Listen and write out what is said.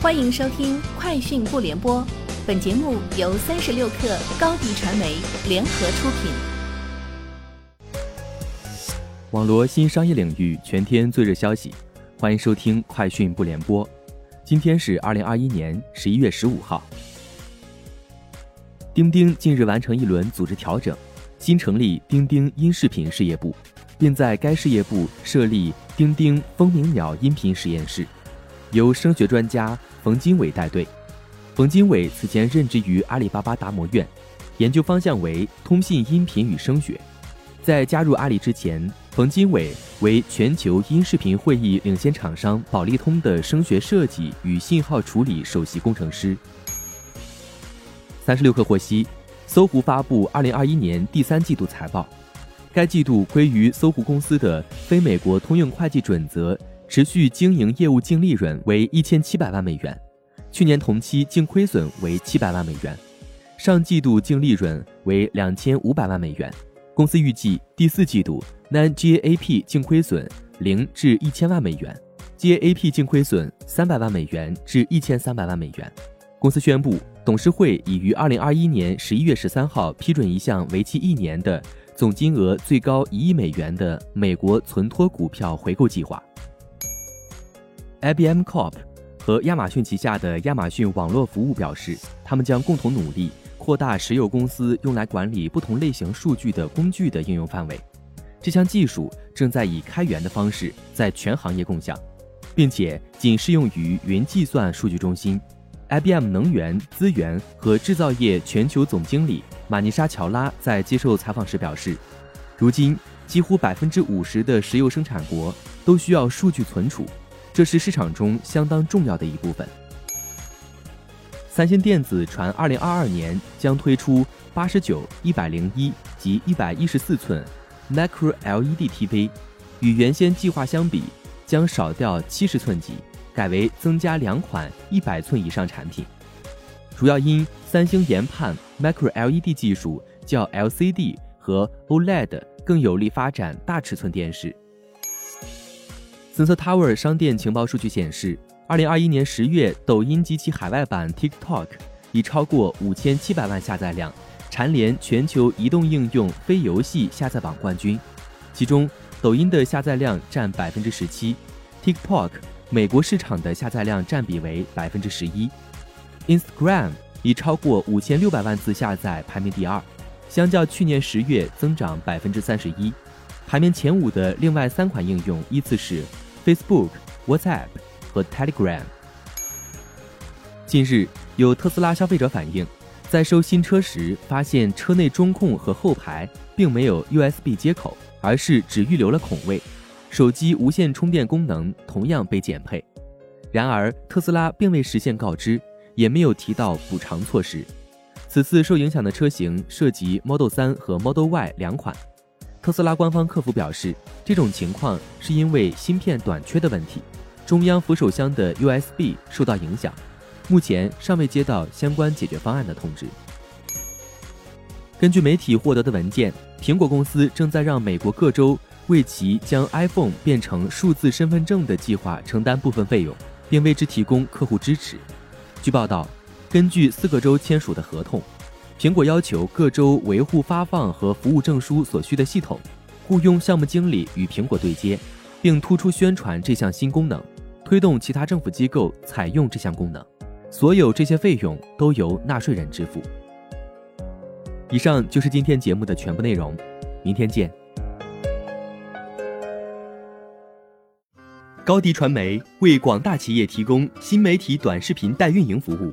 欢迎收听《快讯不联播》，本节目由三十六克高低传媒联合出品。网罗新商业领域全天最热消息，欢迎收听《快讯不联播》。今天是二零二一年十一月十五号。钉钉近日完成一轮组织调整，新成立钉钉音视频事业部，并在该事业部设立钉钉风鸣鸟音频实验室。由声学专家冯金伟带队。冯金伟此前任职于阿里巴巴达摩院，研究方向为通信音频与声学。在加入阿里之前，冯金伟为全球音视频会议领先厂商宝利通的声学设计与信号处理首席工程师。三十六氪获悉，搜狐发布二零二一年第三季度财报，该季度归于搜狐公司的非美国通用会计准则。持续经营业务净利润为一千七百万美元，去年同期净亏损为七百万美元，上季度净利润为两千五百万美元。公司预计第四季度 Non-GAAP 净亏损零至一千万美元，GAAP 净亏损三百万美元至一千三百万美元。公司宣布，董事会已于二零二一年十一月十三号批准一项为期一年的、总金额最高一亿美元的美国存托股票回购计划。IBM Corp 和亚马逊旗下的亚马逊网络服务表示，他们将共同努力扩大石油公司用来管理不同类型数据的工具的应用范围。这项技术正在以开源的方式在全行业共享，并且仅适用于云计算数据中心。IBM 能源资源和制造业全球总经理马尼莎·乔拉在接受采访时表示，如今几乎百分之五十的石油生产国都需要数据存储。这是市场中相当重要的一部分。三星电子传，二零二二年将推出八十九、一百零一及一百一十四寸 Macro LED TV，与原先计划相比，将少掉七十寸级，改为增加两款一百寸以上产品。主要因三星研判 Macro LED 技术较 LCD 和 OLED 更有利发展大尺寸电视。Sensor Tower 商店情报数据显示，二零二一年十月，抖音及其海外版 TikTok 已超过五千七百万下载量，蝉联全球移动应用非游戏下载榜冠军。其中，抖音的下载量占百分之十七，TikTok 美国市场的下载量占比为百分之十一。Instagram 已超过五千六百万次下载，排名第二，相较去年十月增长百分之三十一。排名前五的另外三款应用依次是。Facebook、WhatsApp 和 Telegram。近日，有特斯拉消费者反映，在收新车时发现车内中控和后排并没有 USB 接口，而是只预留了孔位。手机无线充电功能同样被减配。然而，特斯拉并未实现告知，也没有提到补偿措施。此次受影响的车型涉及 Model 3和 Model Y 两款。特斯拉官方客服表示，这种情况是因为芯片短缺的问题，中央扶手箱的 USB 受到影响，目前尚未接到相关解决方案的通知。根据媒体获得的文件，苹果公司正在让美国各州为其将 iPhone 变成数字身份证的计划承担部分费用，并为之提供客户支持。据报道，根据四个州签署的合同。苹果要求各州维护发放和服务证书所需的系统，雇佣项目经理与苹果对接，并突出宣传这项新功能，推动其他政府机构采用这项功能。所有这些费用都由纳税人支付。以上就是今天节目的全部内容，明天见。高迪传媒为广大企业提供新媒体短视频代运营服务。